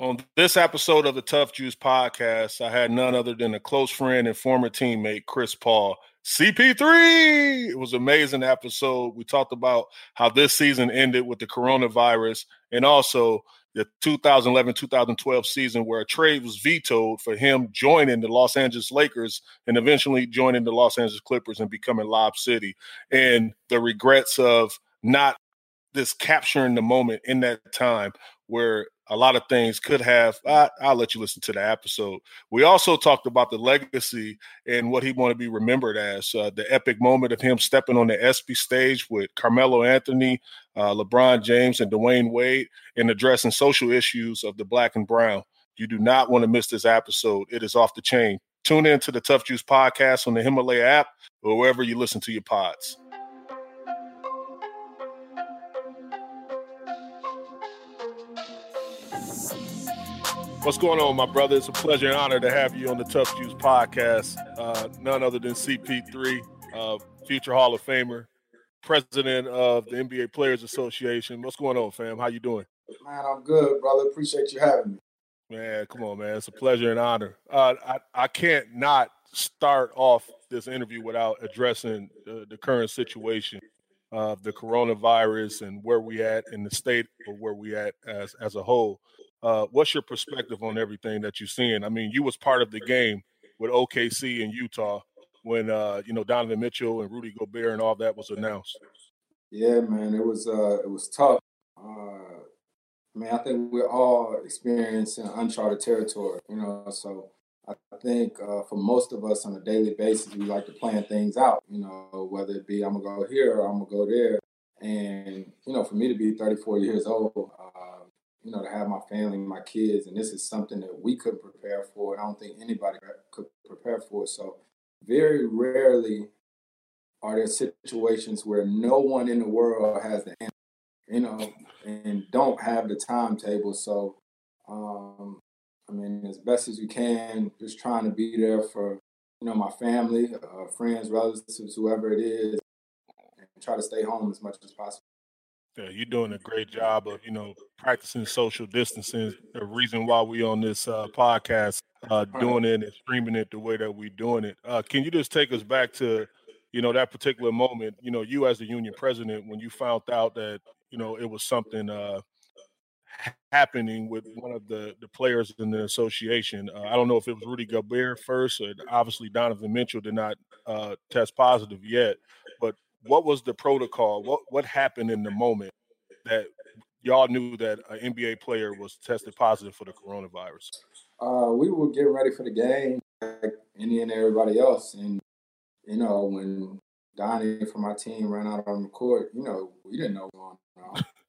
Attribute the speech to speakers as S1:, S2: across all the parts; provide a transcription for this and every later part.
S1: On this episode of the Tuff Juice podcast, I had none other than a close friend and former teammate, Chris Paul. CP3! It was an amazing episode. We talked about how this season ended with the coronavirus and also the 2011 2012 season where a trade was vetoed for him joining the Los Angeles Lakers and eventually joining the Los Angeles Clippers and becoming Lob City. And the regrets of not this capturing the moment in that time where a lot of things could have. I, will let you listen to the episode. We also talked about the legacy and what he want to be remembered as. Uh, the epic moment of him stepping on the ESPY stage with Carmelo Anthony, uh, LeBron James, and Dwyane Wade, and addressing social issues of the black and brown. You do not want to miss this episode. It is off the chain. Tune in to the Tuff Juice podcast on the Himalaya app or wherever you listen to your pods. What's going on, my brother? It's a pleasure and honor to have you on the Tuff Juice podcast. Uh, none other than CP3, uh, future Hall of Famer, president of the NBA Players Association. What's going on, fam? How you doing?
S2: Man, I'm good, brother. Appreciate you having me.
S1: Man, come on, man. It's a pleasure and honor. Uh, I, I can't not start off this interview without addressing the, the current situation of the coronavirus and where we at in the state or where we at as as a whole. Uh, what's your perspective on everything that you're seeing? I mean, you was part of the game with OKC and Utah when uh, you know Donovan Mitchell and Rudy Gobert and all that was announced.
S2: Yeah, man, it was uh, it was tough. Uh, I mean, I think we're all experiencing uncharted territory, you know. So I think uh, for most of us on a daily basis, we like to plan things out, you know, whether it be I'm gonna go here or I'm gonna go there. And you know, for me to be 34 years old, uh, you know, to have my family, my kids, and this is something that we couldn't prepare for. I don't think anybody could prepare for. So, very rarely are there situations where no one in the world has the answer, you know, and don't have the timetable. So, um, I mean, as best as you can, just trying to be there for, you know, my family, uh, friends, relatives, whoever it is, and try to stay home as much as possible.
S1: Yeah, you're doing a great job of you know practicing social distancing. The reason why we on this uh, podcast, uh, doing it and streaming it the way that we're doing it. Uh, can you just take us back to, you know, that particular moment? You know, you as the union president, when you found out that you know it was something uh, happening with one of the the players in the association. Uh, I don't know if it was Rudy Gobert first, or obviously Donovan Mitchell did not uh, test positive yet, but what was the protocol? What what happened in the moment that y'all knew that an NBA player was tested positive for the coronavirus?
S2: Uh, we were getting ready for the game, like any and everybody else, and you know when Donnie from my team ran out on the court, you know we didn't know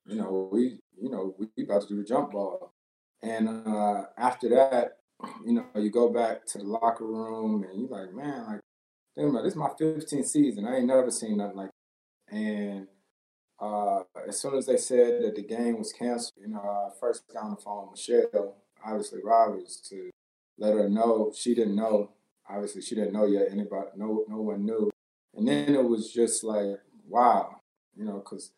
S2: you know we you know we about to do the jump ball, and uh, after that, you know you go back to the locker room and you're like, man, like think about it, this is my 15th season. I ain't never seen nothing like that. And uh, as soon as they said that the game was canceled, you know, I first got on the phone with Michele, obviously Roberts, to let her know. She didn't know. Obviously, she didn't know yet. Anybody, no, no one knew. And then it was just like, wow, you know, because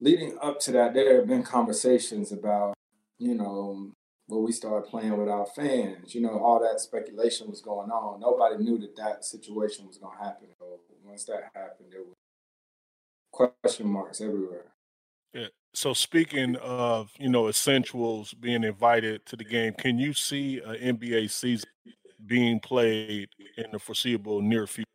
S2: leading up to that, there have been conversations about, you know, when we started playing with our fans, you know, all that speculation was going on. Nobody knew that that situation was going to happen. So once that happened, there were question marks everywhere.
S1: Yeah. So speaking of, you know, essentials being invited to the game, can you see an NBA season being played in the foreseeable near future?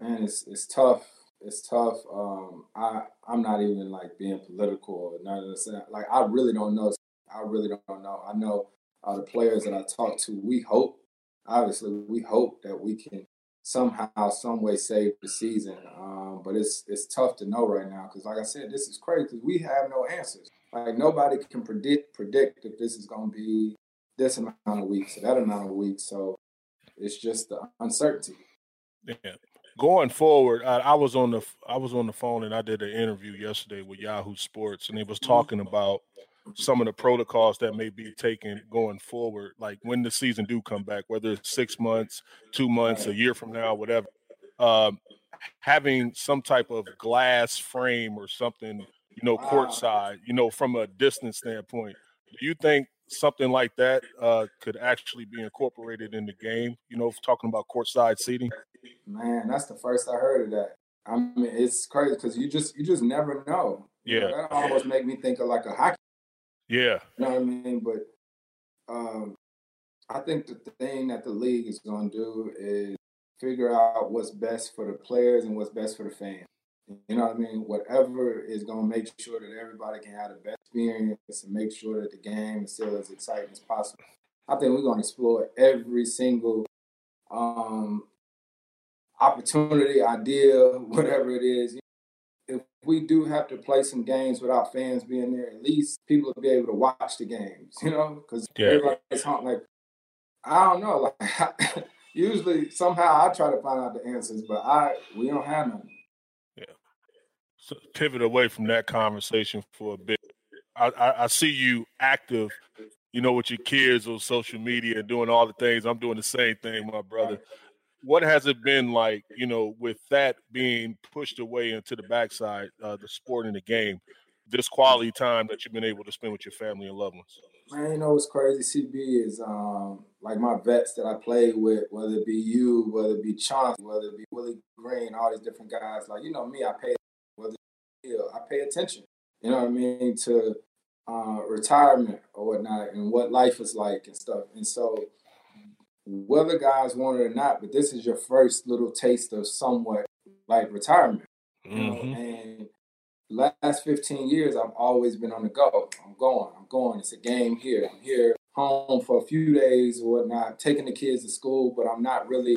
S2: Man, it's it's tough. It's tough. Um, I I'm not even like being political or none of this. Like I really don't know I really don't know. I know uh, the players that I talk to, we hope, obviously, we hope that we can somehow, some way save the season. Um, but it's it's tough to know right now because, like I said, this is crazy because we have no answers. Like nobody can predict predict if this is going to be this amount of weeks or that amount of weeks. So it's just the uncertainty.
S1: Yeah. Going forward, I, I was on the I was on the phone and I did an interview yesterday with Yahoo Sports, and they was mm-hmm. talking about some of the protocols that may be taken going forward, like when the season do come back, whether it's six months, two months, a year from now, whatever. Um, having some type of glass frame or something, you know, courtside, you know, from a distance standpoint, do you think something like that uh, could actually be incorporated in the game? You know, talking about courtside seating.
S2: Man, that's the first I heard of that. I mean, it's crazy because you just you just never know.
S1: Yeah, you
S2: know, that almost make me think of like a hockey.
S1: Yeah,
S2: you know what I mean. But um, I think the thing that the league is going to do is figure out what's best for the players and what's best for the fans. You know what I mean? Whatever is going to make sure that everybody can have the best experience and make sure that the game is still as exciting as possible. I think we're going to explore every single um, opportunity, idea, whatever it is. If we do have to play some games without fans being there, at least people will be able to watch the games, you know? Because yeah. everybody's like, I don't know. Like, usually, somehow I try to find out the answers, but I we don't have none.
S1: Yeah. So pivot away from that conversation for a bit. I, I, I see you active, you know, with your kids on social media and doing all the things. I'm doing the same thing, my brother what has it been like, you know, with that being pushed away into the backside, uh, the sport and the game, this quality time that you've been able to spend with your family and loved ones?
S2: Man, you know what's crazy, CB, is um, like my vets that I played with, whether it be you, whether it be Chauncey, whether it be Willie Green, all these different guys. Like, you know me, I pay, whether I pay attention, you know what I mean, to uh, retirement or whatnot and what life is like and stuff. And so whether guys want it or not, but this is your first little taste of somewhat like retirement. Mm-hmm. And last 15 years, I've always been on the go. I'm going, I'm going. It's a game here. I'm here home for a few days or whatnot, taking the kids to school, but I'm not really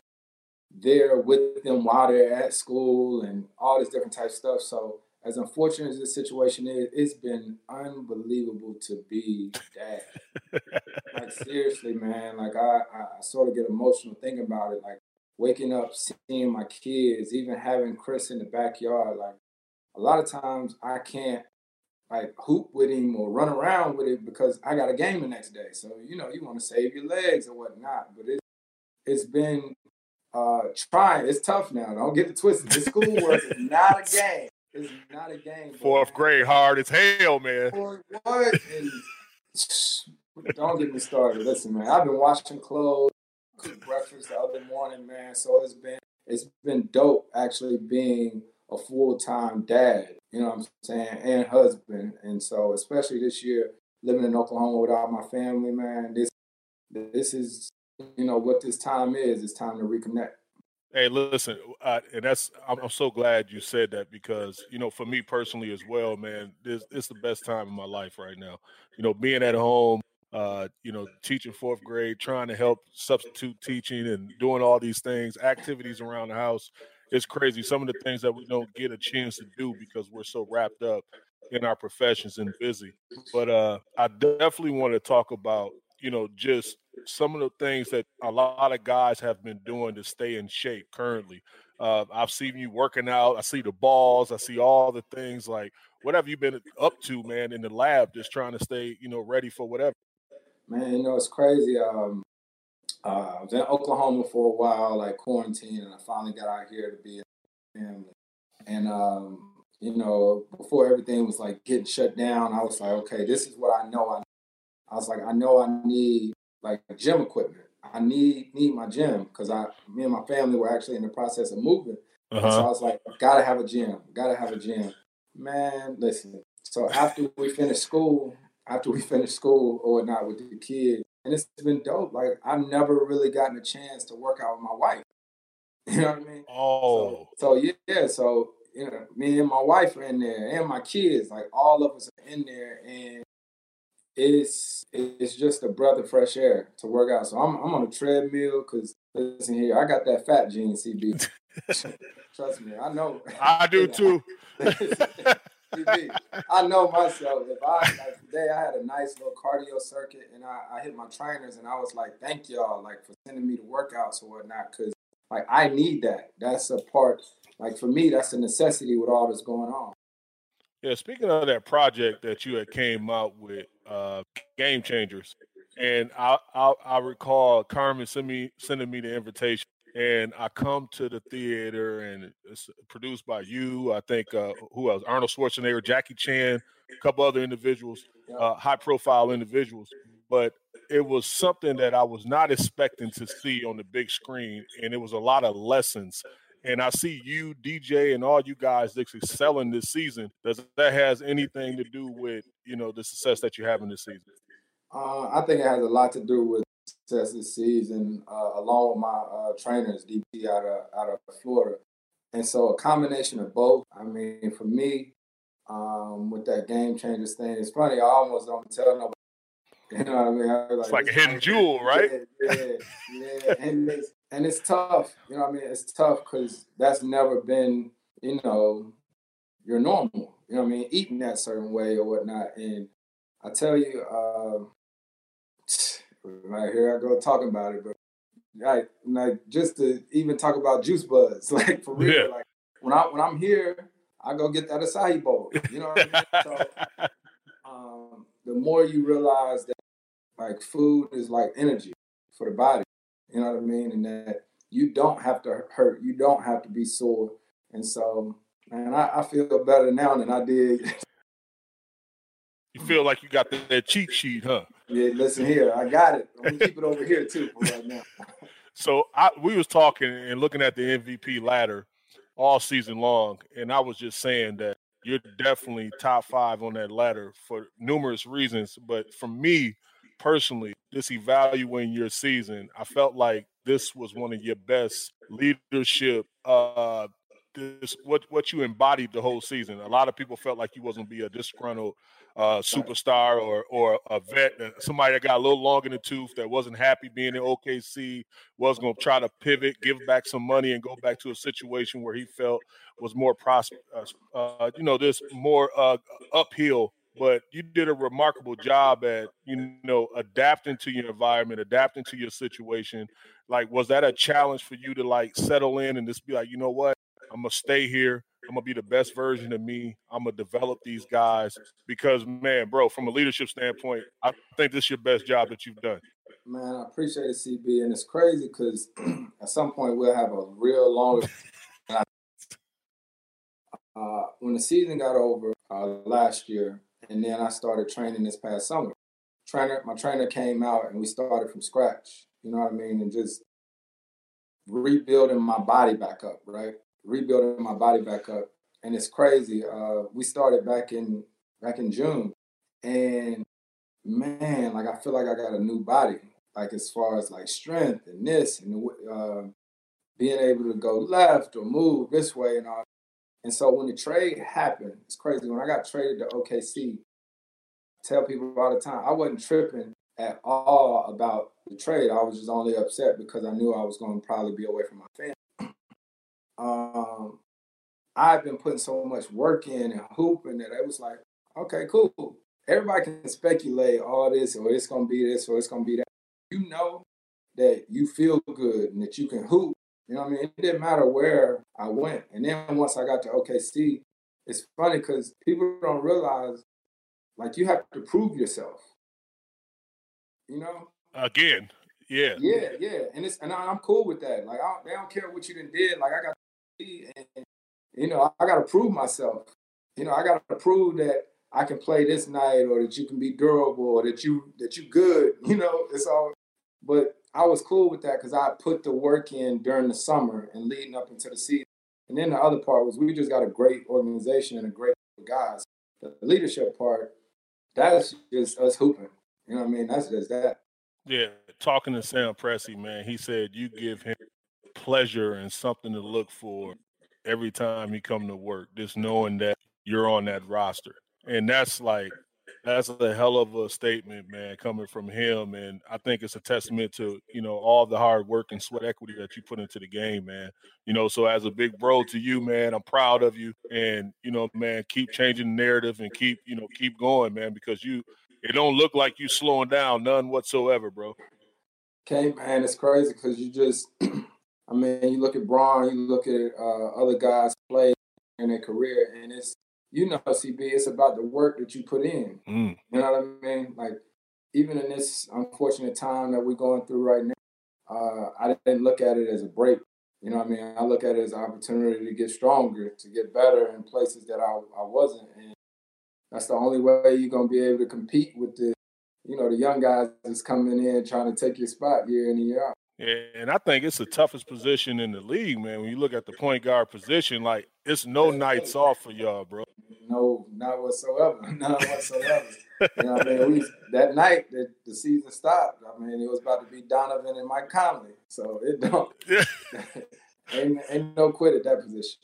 S2: there with them while they're at school and all this different type of stuff. So as unfortunate as this situation is, it's been unbelievable to be dad. like seriously, man. Like I, I sort of get emotional thinking about it. Like waking up, seeing my kids, even having Chris in the backyard. Like a lot of times I can't like hoop with him or run around with it because I got a game the next day. So you know you want to save your legs or whatnot. But it it's been uh trying. It's tough now. Don't get it twisted. The schoolwork is not a game. It's not a game.
S1: Fourth grade hard as hell, man.
S2: What? And, don't get me started. Listen, man, I've been washing clothes, cook breakfast the other morning, man. So it's been it's been dope actually being a full time dad. You know what I'm saying, and husband. And so especially this year, living in Oklahoma without my family, man. This this is you know what this time is. It's time to reconnect.
S1: Hey, listen, uh, and that's I'm, I'm, so glad you said that because you know, for me personally as well, man, this it's the best time in my life right now. You know, being at home, uh, you know, teaching fourth grade, trying to help substitute teaching and doing all these things, activities around the house. It's crazy. Some of the things that we don't get a chance to do because we're so wrapped up in our professions and busy. But uh, I definitely want to talk about you know, just some of the things that a lot of guys have been doing to stay in shape currently. Uh, I've seen you working out. I see the balls. I see all the things like what have you been up to, man, in the lab, just trying to stay, you know, ready for whatever.
S2: Man, you know, it's crazy. Um, uh, I was in Oklahoma for a while, like quarantine, and I finally got out here to be a family. And um, you know, before everything was like getting shut down, I was like, okay, this is what I know I I was like, I know I need like gym equipment. I need need my gym because I, me and my family were actually in the process of moving. Uh-huh. So I was like, gotta have a gym. Gotta have a gym. Man, listen. So after we finished school, after we finished school or whatnot with the kids, and it's been dope. Like I've never really gotten a chance to work out with my wife. You know what I mean?
S1: Oh.
S2: So, so yeah, so you know, me and my wife are in there, and my kids, like all of us are in there, and it's it's just a breath of fresh air to work out. So I'm I'm on a treadmill because listen here, I got that fat gene, CB. Trust me, I know.
S1: I do too.
S2: CB, I know myself. If I like today, I had a nice little cardio circuit, and I, I hit my trainers, and I was like, "Thank y'all, like for sending me to workouts or whatnot," because like I need that. That's a part. Like for me, that's a necessity with all that's going on.
S1: Yeah, speaking of that project that you had came out with, uh, Game Changers, and I, I, I recall Carmen send me sending me the invitation, and I come to the theater, and it's produced by you. I think uh, who else? Arnold Schwarzenegger, Jackie Chan, a couple other individuals, uh, high profile individuals, but it was something that I was not expecting to see on the big screen, and it was a lot of lessons. And I see you, DJ, and all you guys excelling this season. Does that has anything to do with you know the success that you have in this season?
S2: Uh, I think it has a lot to do with success this season, uh, along with my uh, trainers, DP out of out of Florida, and so a combination of both. I mean, for me, um, with that game changers thing, it's funny. I almost don't tell nobody. You know what I mean? I
S1: like, it's like a hidden jewel, right?
S2: Yeah, yeah, yeah. and it's and it's tough. You know what I mean? It's tough because that's never been, you know, your normal. You know what I mean? Eating that certain way or whatnot. And I tell you, uh, Right here I go talking about it, but like like just to even talk about juice buds, like for real. Yeah. Like when I when I'm here, I go get that acai bowl. You know what I mean? So um, the more you realize that like food is like energy for the body. You know what I mean? And that you don't have to hurt, you don't have to be sore. And so, man, I, I feel better now than I did
S1: You feel like you got that cheat sheet, huh?
S2: Yeah, listen here, I got it. I'm gonna keep it over here too for right now.
S1: so I we was talking and looking at the MVP ladder all season long, and I was just saying that you're definitely top five on that ladder for numerous reasons. But for me personally, just evaluating your season, I felt like this was one of your best leadership uh this what what you embodied the whole season. A lot of people felt like you wasn't gonna be a disgruntled uh, superstar or or a vet, somebody that got a little long in the tooth that wasn't happy being in OKC, was going to try to pivot, give back some money, and go back to a situation where he felt was more pros, uh, uh, you know, this more uh, uphill. But you did a remarkable job at you know adapting to your environment, adapting to your situation. Like, was that a challenge for you to like settle in and just be like, you know what, I'm gonna stay here. I'm gonna be the best version of me. I'm gonna develop these guys because, man, bro, from a leadership standpoint, I think this is your best job that you've done.
S2: Man, I appreciate it, CB, and it's crazy because at some point we'll have a real long. uh, when the season got over uh, last year, and then I started training this past summer. Trainer, my trainer came out, and we started from scratch. You know what I mean, and just rebuilding my body back up, right? rebuilding my body back up. And it's crazy. Uh, we started back in back in June, and man, like I feel like I got a new body. Like as far as like strength and this and uh, being able to go left or move this way and all. And so when the trade happened, it's crazy. When I got traded to OKC, I tell people all the time I wasn't tripping at all about the trade. I was just only upset because I knew I was going to probably be away from my family um, I've been putting so much work in and hooping that it was like, okay, cool. Everybody can speculate all this, or it's gonna be this, or it's gonna be that. You know that you feel good and that you can hoop. You know what I mean? It didn't matter where I went. And then once I got to OKC, it's funny because people don't realize like you have to prove yourself. You know?
S1: Again. Yeah.
S2: Yeah, yeah. And it's and I'm cool with that. Like I, they don't care what you done did. Like I got and you know, I, gotta prove myself. You know, I gotta prove that I can play this night or that you can be durable or that you that you good. You know, it's all but I was cool with that because I put the work in during the summer and leading up into the season. And then the other part was we just got a great organization and a great guys. The leadership part, that's just us hooping. You know what I mean? That's just that.
S1: Yeah, talking to Sam Presti, man, he said you give him pleasure and something to look for every time he come to work. Just knowing that you're on that roster, and that's like that's a hell of a statement, man, coming from him. And I think it's a testament to you know all the hard work and sweat equity that you put into the game, man. You know, so as a big bro to you, man, I'm proud of you, and you know, man, keep changing the narrative and keep you know keep going, man, because you it don't look like you slowing down none whatsoever, bro.
S2: Okay, man, it's crazy because you just I mean, you look at Bron, you look at uh, other guys play in their career, and it's you know, CB, it's about the work that you put in. Mm. You know what I mean? Like even in this unfortunate time that we're going through right now, uh, I didn't look at it as a break. You know what I mean? I look at it as an opportunity to get stronger, to get better in places that I, I wasn't. And that's the only way you're gonna be able to compete with the, you know the young guys that's coming in trying to take your spot year in and year out.
S1: Yeah, and I think it's the toughest position in the league, man. When you look at the point guard position, like it's no nights off for y'all, bro.
S2: No, not whatsoever. None whatsoever. you know what I mean? We, that night that the season stopped, I mean, it was about to be Donovan and Mike Conley. So it don't yeah. ain't, ain't no quit at that position.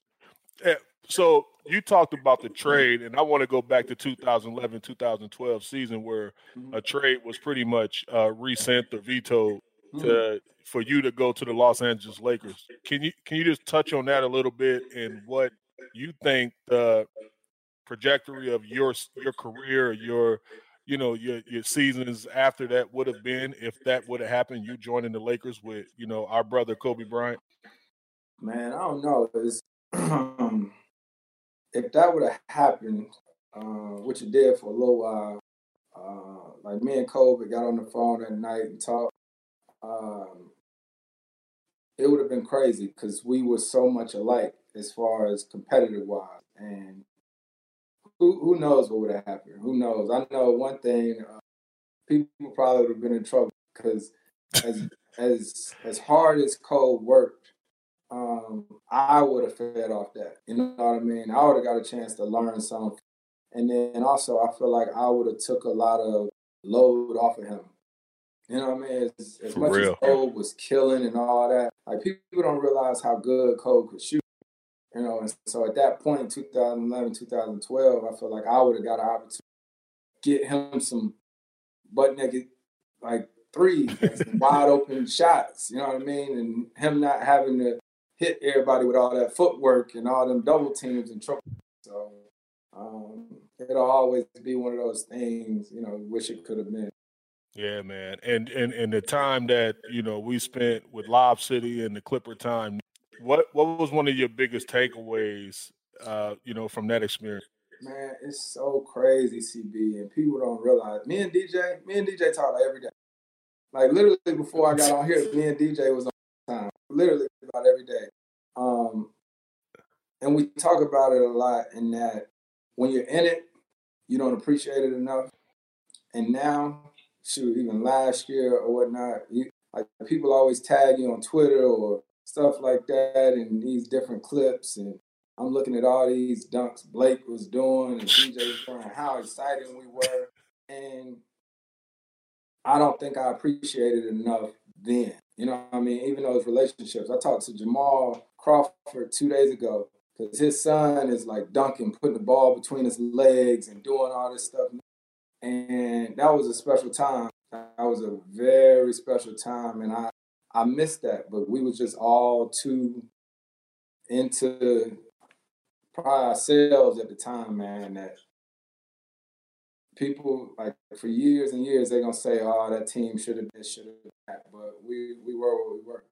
S1: Yeah. So you talked about the trade, and I want to go back to 2011, 2012 season where mm-hmm. a trade was pretty much uh, resent or vetoed to mm-hmm. for you to go to the Los Angeles Lakers. Can you can you just touch on that a little bit and what you think the trajectory of your your career, your you know your your seasons after that would have been if that would have happened? You joining the Lakers with you know our brother Kobe Bryant.
S2: Man, I don't know. Um, if that would have happened, uh, which it did for a little while, uh, like me and Kobe got on the phone that night and talked um, it would have been crazy because we were so much alike as far as competitive wise. And who who knows what would have happened? Who knows? I know one thing: uh, people probably would have been in trouble because as as as hard as Cole worked, um, I would have fed off that. You know what I mean? I would have got a chance to learn something, and then also I feel like I would have took a lot of load off of him you know what I mean? As, as much real. as Cole was killing and all that, like people don't realize how good Cole could shoot. You know, and so at that point, 2011, 2012, I feel like I would have got an opportunity to get him some butt naked, like threes, wide open shots. You know what I mean? And him not having to hit everybody with all that footwork and all them double teams and trouble. So um, it'll always be one of those things, you know, wish it could have been.
S1: Yeah, man. And and and the time that, you know, we spent with Lob City and the Clipper time, what what was one of your biggest takeaways uh, you know, from that experience?
S2: Man, it's so crazy, CB, and people don't realize. Me and DJ, me and DJ talk every day. Like literally before I got on here, me and DJ was on time. Literally about every day. Um, and we talk about it a lot in that when you're in it, you don't appreciate it enough. And now shoot, even last year or whatnot, you, like people always tag you on Twitter or stuff like that, and these different clips, and I'm looking at all these dunks Blake was doing and DJ was doing, how excited we were, and I don't think I appreciated enough then. You know I mean? Even those relationships. I talked to Jamal Crawford two days ago because his son is like dunking, putting the ball between his legs and doing all this stuff that was a special time. That was a very special time, and I I missed that. But we was just all too into probably ourselves at the time, man. That people like for years and years they're gonna say, "Oh, that team should have been, should have that," but we we were what we were.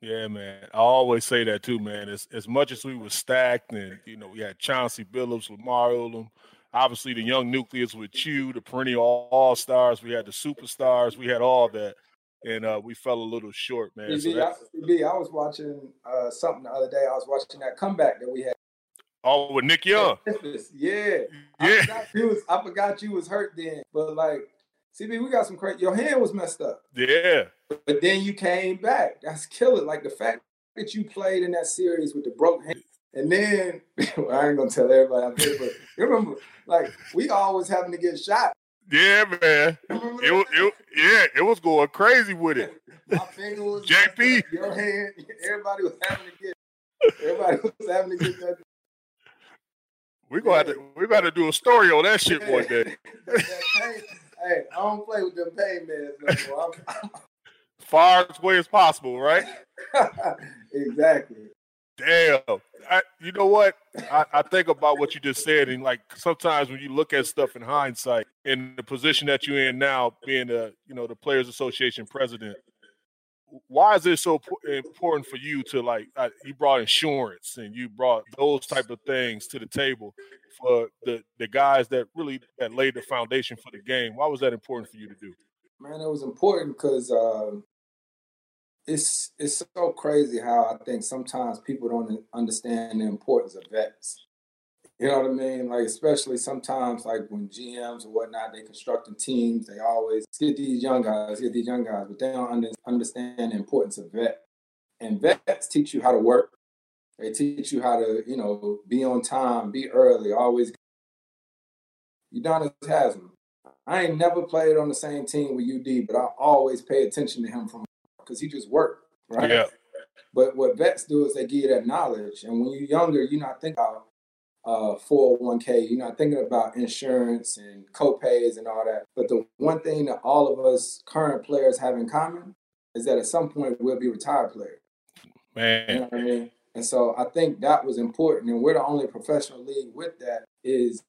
S1: Yeah, man. I always say that too, man. As as much as we were stacked, and you know, we had Chauncey Billups, Lamar Odom, obviously the young nucleus with you, the perennial all stars. We had the superstars. We had all that, and uh, we fell a little short, man.
S2: CB, so I, I was watching uh, something the other day. I was watching that comeback that we had.
S1: Oh, with Nick Young.
S2: Yeah, yeah. I forgot, was, I forgot you was hurt then, but like, CB, we got some crazy. Your hand was messed up.
S1: Yeah,
S2: but then you came back. That's killer. Like the fact that you played in that series with the broke hand. And then well, I ain't gonna tell everybody I did, but remember, like we always having to get shot.
S1: Yeah, man. It was, it, yeah, it was going crazy with it.
S2: My finger was
S1: JP.
S2: Your hand. Everybody was having to get. Everybody was having to get that.
S1: We're gonna have to we gotta do a story on that shit one day.
S2: hey, I don't play with them pain meds no more.
S1: Far as way as possible, right?
S2: exactly.
S1: Damn. I, you know what? I, I, think about what you just said, and like sometimes when you look at stuff in hindsight, in the position that you're in now, being the you know the Players Association president, why is it so important for you to like? You brought insurance and you brought those type of things to the table for the the guys that really that laid the foundation for the game. Why was that important for you to do?
S2: Man, it was important because uh, it's it's so crazy how I think sometimes people don't understand the importance of vets. You know what I mean? Like especially sometimes like when GMs or whatnot, they constructing teams, they always get these young guys, get these young guys, but they don't under, understand the importance of vet. And vets teach you how to work. They teach you how to, you know, be on time, be early, always. Udonis Haslem. I ain't never played on the same team with UD, but I always pay attention to him from because he just worked, right?
S1: Yeah.
S2: But what vets do is they give you that knowledge. And when you're younger, you're not thinking about uh, 401k, you're not thinking about insurance and co-pays and all that. But the one thing that all of us current players have in common is that at some point we'll be retired players.
S1: Man.
S2: You know what I mean? And so I think that was important. And we're the only professional league with that is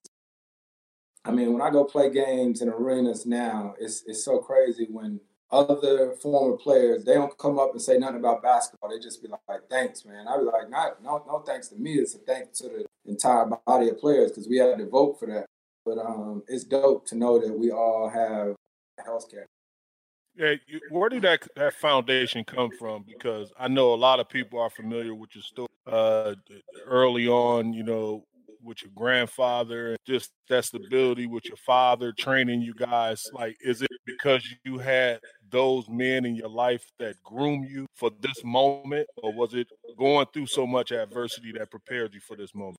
S2: I mean, when I go play games in arenas now, it's it's so crazy when other former players they don't come up and say nothing about basketball. They just be like, "Thanks, man." I be like, "Not, no, no, thanks to me. It's a thanks to the entire body of players because we had to vote for that." But um, it's dope to know that we all have health care.
S1: Yeah, you, where did that that foundation come from? Because I know a lot of people are familiar with your story. Uh, early on, you know, with your grandfather, just that stability with your father training you guys. Like, is it because you had those men in your life that groom you for this moment, or was it going through so much adversity that prepared you for this moment?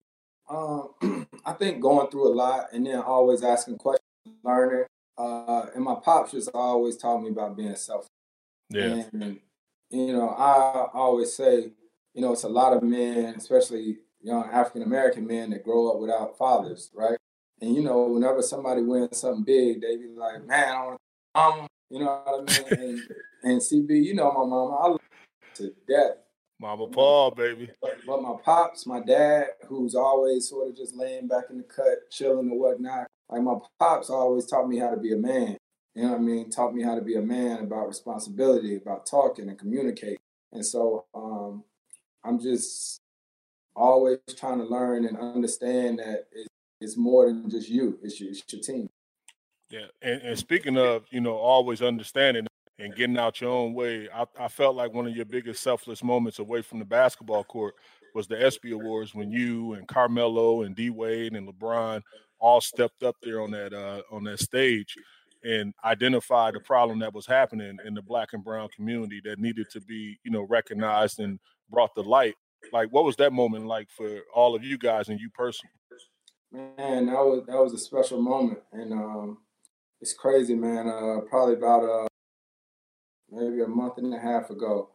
S2: Um, I think going through a lot and then always asking questions, learning. Uh, and my pops just always taught me about being self.
S1: Yeah.
S2: And, you know, I always say, you know, it's a lot of men, especially young African American men that grow up without fathers, right? And you know, whenever somebody wins something big, they be like, "Man, I want um, you know what I mean?" and, and CB, you know, my mama, I love to death.
S1: Mama Paul, baby.
S2: But, but my pops, my dad, who's always sort of just laying back in the cut, chilling and whatnot. Like my pops always taught me how to be a man. You know what I mean? Taught me how to be a man about responsibility, about talking and communicating. And so um, I'm just always trying to learn and understand that it's more than just you; it's your, it's your team.
S1: Yeah, and, and speaking of, you know, always understanding and getting out your own way, I, I felt like one of your biggest selfless moments away from the basketball court was the ESPY Awards when you and Carmelo and D Wade and LeBron all stepped up there on that uh, on that stage and identified the problem that was happening in the black and brown community that needed to be, you know, recognized and brought to light. Like, what was that moment like for all of you guys and you personally?
S2: Man, that was that was a special moment, and um, it's crazy, man. Uh, probably about uh, maybe a month and a half ago.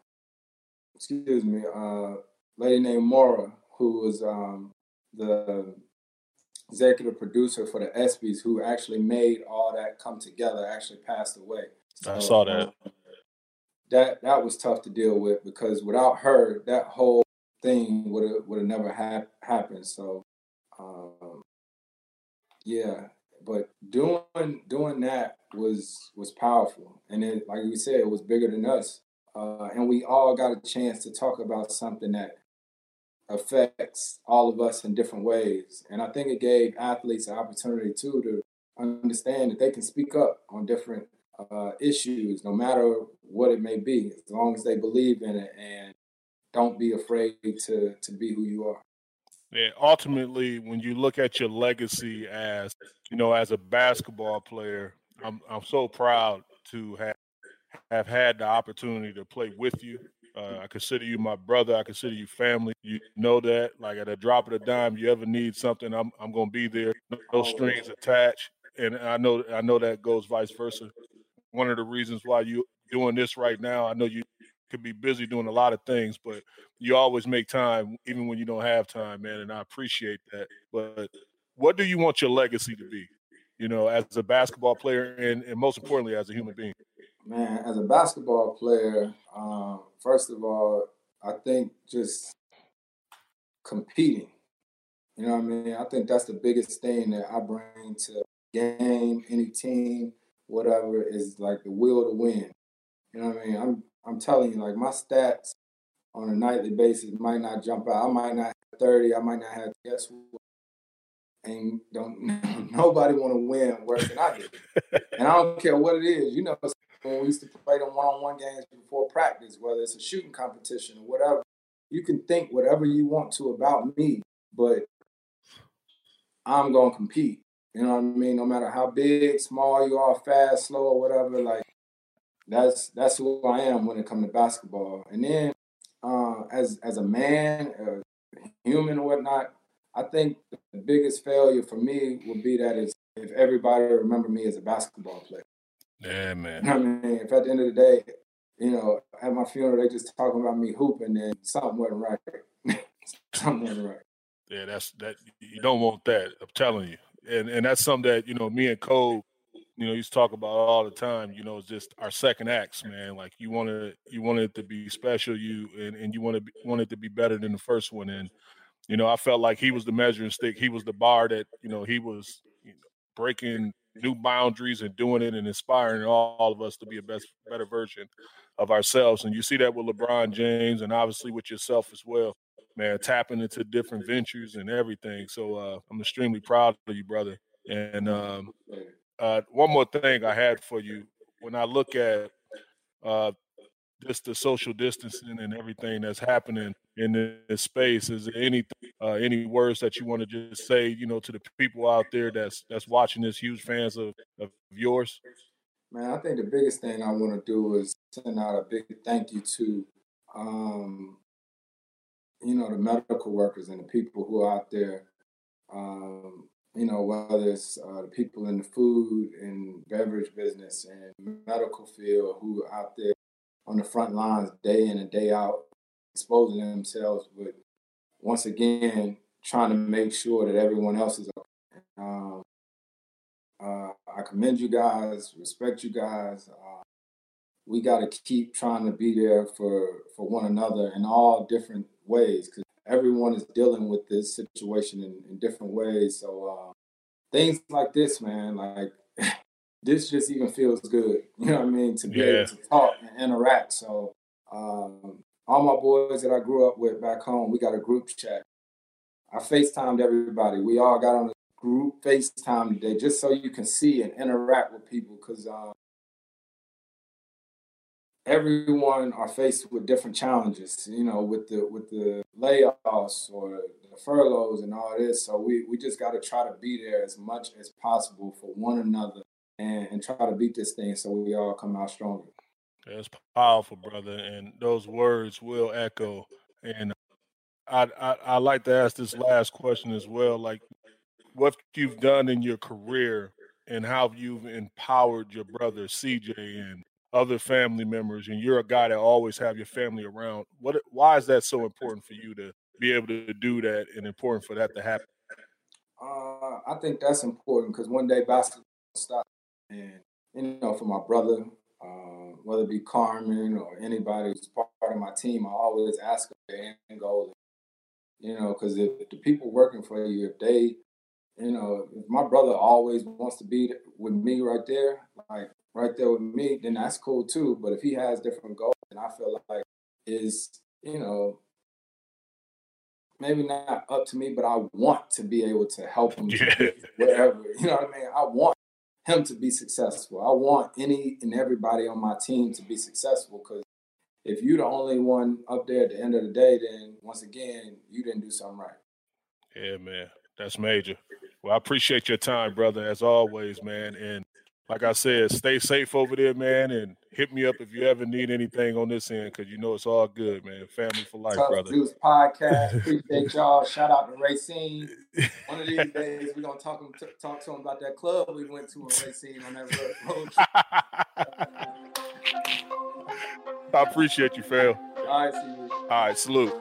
S2: Excuse me, uh, lady named Maura, who was um, the executive producer for the ESPYS, who actually made all that come together, actually passed away.
S1: So, I saw that.
S2: Um, that that was tough to deal with because without her, that whole thing would have would have never ha- happened. So, um, yeah, but doing doing that was was powerful, and it like we said, it was bigger than us, uh, and we all got a chance to talk about something that affects all of us in different ways. And I think it gave athletes an opportunity too to understand that they can speak up on different uh, issues, no matter what it may be, as long as they believe in it and don't be afraid to to be who you are.
S1: Yeah, ultimately, when you look at your legacy as you know, as a basketball player, I'm I'm so proud to have have had the opportunity to play with you. Uh, I consider you my brother. I consider you family. You know that. Like at a drop of a dime, you ever need something, I'm I'm gonna be there. No, no strings attached. And I know I know that goes vice versa. One of the reasons why you doing this right now, I know you could be busy doing a lot of things, but you always make time, even when you don't have time, man. And I appreciate that. But what do you want your legacy to be? You know, as a basketball player, and, and most importantly, as a human being.
S2: Man, as a basketball player, um, first of all, I think just competing. You know what I mean? I think that's the biggest thing that I bring to game, any team, whatever, is like the will to win. You know what I mean? I'm I'm telling you, like my stats on a nightly basis might not jump out. I might not have 30, I might not have guess what? And don't nobody want to win worse than I do. and I don't care what it is. You know, when we used to play them one-on-one games before practice, whether it's a shooting competition or whatever, you can think whatever you want to about me, but I'm gonna compete. You know what I mean? No matter how big, small you are, fast, slow, or whatever, like that's that's who I am when it comes to basketball. And then uh, as as a man, a human or whatnot, I think the biggest failure for me would be that is if everybody remember me as a basketball player.
S1: Yeah, man.
S2: I mean, if at the end of the day, you know, at my funeral they just talking about me hooping, and something wasn't right. something wasn't right.
S1: Yeah, that's that. You don't want that. I'm telling you, and and that's something that you know me and Cole, you know, used to talk about all the time. You know, it's just our second acts, man. Like you want to you want it to be special, you and and you want to want it to be better than the first one, and you know, I felt like he was the measuring stick. He was the bar that you know he was you know, breaking new boundaries and doing it and inspiring all, all of us to be a best better version of ourselves. And you see that with LeBron James and obviously with yourself as well, man, tapping into different ventures and everything. So uh, I'm extremely proud of you, brother. And um, uh, one more thing I had for you. When I look at uh, just the social distancing and everything that's happening in this space is there any uh, any words that you want to just say you know to the people out there that's that's watching this huge fans of, of yours?
S2: Man i think the biggest thing i want to do is send out a big thank you to um, you know the medical workers and the people who are out there um, you know whether it's uh, the people in the food and beverage business and medical field who are out there on the front lines day in and day out, exposing themselves, but once again, trying to make sure that everyone else is okay. Um, uh, I commend you guys, respect you guys. Uh, we got to keep trying to be there for, for one another in all different ways because everyone is dealing with this situation in, in different ways. So uh, things like this, man, like this just even feels good. You know what I mean? To be yeah. able to talk and interact. So um, all my boys that I grew up with back home, we got a group chat. I FaceTimed everybody. We all got on a group FaceTime today just so you can see and interact with people because um, everyone are faced with different challenges, you know, with the with the layoffs or the furloughs and all this. So we, we just got to try to be there as much as possible for one another and, and try to beat this thing so we all come out stronger.
S1: That's powerful, brother. And those words will echo. And I, I I like to ask this last question as well. Like what you've done in your career and how you've empowered your brother CJ and other family members, and you're a guy that always have your family around. What why is that so important for you to be able to do that and important for that to happen?
S2: Uh, I think that's important because one day basketball stop. And, you know, for my brother, uh, whether it be Carmen or anybody who's part of my team, I always ask them their end goal. You know, because if the people working for you, if they, you know, my brother always wants to be with me right there, like right there with me, then that's cool too. But if he has different goals, and I feel like is, you know, maybe not up to me, but I want to be able to help him yeah. whatever. You know what I mean? I want him to be successful. I want any and everybody on my team to be successful because if you're the only one up there at the end of the day, then once again, you didn't do something right.
S1: Yeah, man. That's major. Well, I appreciate your time, brother, as always, man. And like I said, stay safe over there, man, and hit me up if you ever need anything on this end, because you know it's all good, man. Family for life,
S2: Tough
S1: brother.
S2: Podcast. Appreciate y'all. Shout out to Racine. One of these days we're gonna talk talk to him about that club we went to in Racine on that road.
S1: I appreciate you, Phil.
S2: All right, see you.
S1: All right, salute.